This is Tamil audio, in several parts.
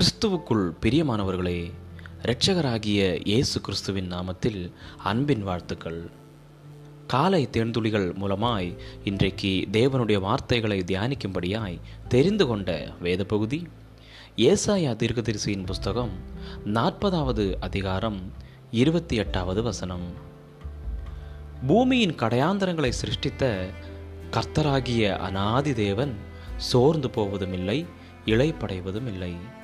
கிறிஸ்துவுக்குள் பிரியமானவர்களே இரட்சகராகிய இயேசு கிறிஸ்துவின் நாமத்தில் அன்பின் வாழ்த்துக்கள். காலை தேர்ந்துளிகள் மூலமாய் இன்றைக்கு தேவனுடைய வார்த்தைகளை தியானிக்கும்படியாய் தெரிந்து கொண்ட வேத பகுதி ஏசாயா தீர்க்கதரிசியின் புஸ்தகம் நாற்பதாவது அதிகாரம் இருபத்தி எட்டாவது வசனம். பூமியின் கடையாந்தரங்களை சிருஷ்டித்த கர்த்தராகிய அனாதி தேவன் சோர்ந்து போவதும் இல்லை இளைப்படைவதும் இல்லை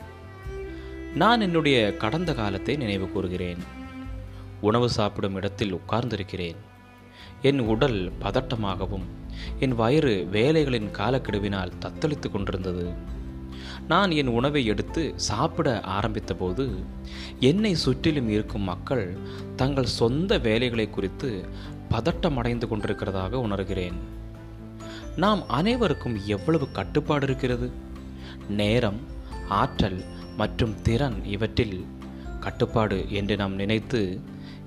நான் என்னுடைய கடந்த காலத்தை நினைவு கூறுகிறேன். உணவு சாப்பிடும் இடத்தில் உட்கார்ந்திருக்கிறேன். என் உடல் பதட்டமாகவும் என் வயிறு வேலைகளின் காலக்கெடுவினால் தத்தளித்து கொண்டிருந்தது. நான் என் உணவை எடுத்து சாப்பிட ஆரம்பித்தபோது என்னை சுற்றிலும் இருக்கும் மக்கள் தங்கள் சொந்த வேலைகளை குறித்து பதட்டமடைந்து கொண்டிருக்கிறதாக உணர்கிறேன். நாம் அனைவருக்கும் எவ்வளவு கட்டுப்பாடு இருக்கிறது? நேரம் ஆற்றல் மற்றும் திறன் இவற்றில் கட்டுப்பாடு என்று நாம் நினைத்து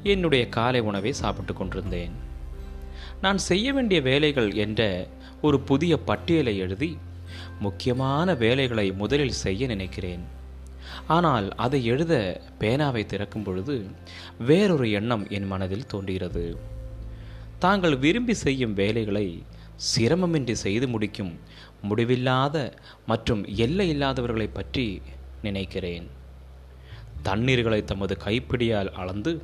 என்னுடைய காலை உணவை சாப்பிட்டு கொண்டிருந்தேன். நான் செய்ய வேண்டிய வேலைகள் என்ற ஒரு புதிய பட்டியலை எழுதி முக்கியமான வேலைகளை முதலில் செய்ய நினைக்கிறேன். ஆனால் அதை எழுத பேனாவை திறக்கும் பொழுது வேறொரு எண்ணம் என் மனதில் தோன்றுகிறது. தாங்கள் விரும்பி செய்யும் வேலைகளை சிரமமின்றி செய்து முடிக்கும் முடிவில்லாத மற்றும் எல்லை இல்லாதவர்களை பற்றி நினைக்கிறேன். தண்ணீர்களை தமது கைப்பிடியால் அளந்து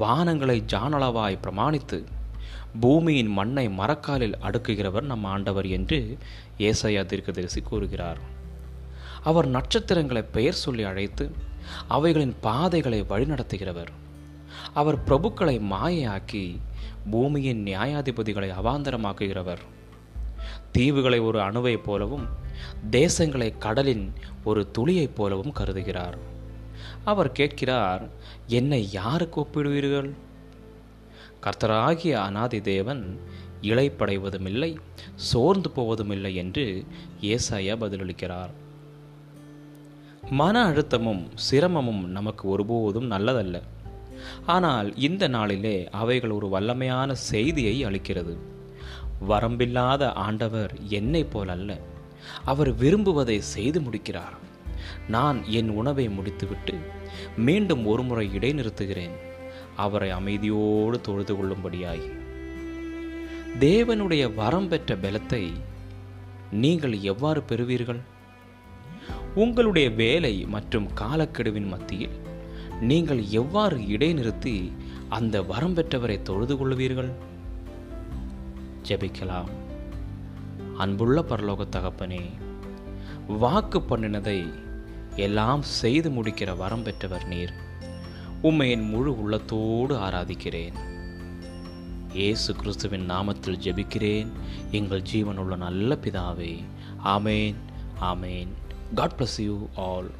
வானங்களை ஜானளவாய் பிரமாணித்து பூமியின் மண்ணை மரக்காலில் அடுக்குகிறவர் நம் ஆண்டவர் என்று ஏசையா தீர்க்கதரிசி கூறுகிறார். அவர் நட்சத்திரங்களை பெயர் சொல்லி அழைத்து அவைகளின் பாதைகளை வழிநடத்துகிறவர். அவர் பிரபுக்களை மாயையாக்கி பூமியின் நியாயாதிபதிகளை அவாந்தரமாக்குகிறவர். தீவுகளை ஒரு அணுவைப் போலவும் தேசங்களை கடலின் ஒரு துளியைப் போலவும் கருதுகிறார். அவர் கேட்கிறார் என்னை யாருக்கு ஒப்பிடுவீர்கள்? கர்த்தராகிய அனாதி தேவன் இழைப்படைவதுமில்லை சோர்ந்து போவதுமில்லை என்று ஏசாயா பதிலளிக்கிறார். மன அழுத்தமும் சிரமமும் நமக்கு ஒருபோதும் நல்லதல்ல. ஆனால் இந்த நாளிலே அவைகள் ஒரு வல்லமையான செய்தியை அளிக்கிறது. வரம்பில்லாத ஆண்டவர் என்னை போல் அல்ல அவர் விரும்புவதை செய்து முடிக்கிறார். நான் என் உணவை முடித்துவிட்டு மீண்டும் ஒருமுறை இடைநிறுத்துகிறேன். அவரை அமைதியோடு தொழுது கொள்ளும்படியாய். தேவனுடைய வரம் பெற்ற பலத்தை நீங்கள் எவ்வாறு பெறுவீர்கள்? உங்களுடைய வேலை மற்றும் காலக்கெடுவின் மத்தியில் நீங்கள் எவ்வாறு இடைநிறுத்தி அந்த வரம் பெற்றவரை தொழுது கொள்வீர்கள்? ஜெபிக்கலாம். அன்புள்ள பரலோக தகப்பனே வாக்கு பண்ணினதை எல்லாம் செய்து முடிக்கிற வரம் பெற்றவர் நீர். உம்மை என் முழு உள்ளத்தோடு ஆராதிக்கிறேன். இயேசு கிறிஸ்துவின் நாமத்தில் ஜெபிக்கிறேன். எங்கள் ஜீவனுள்ள நல்ல பிதாவே ஆமேன் ஆமேன். God bless you all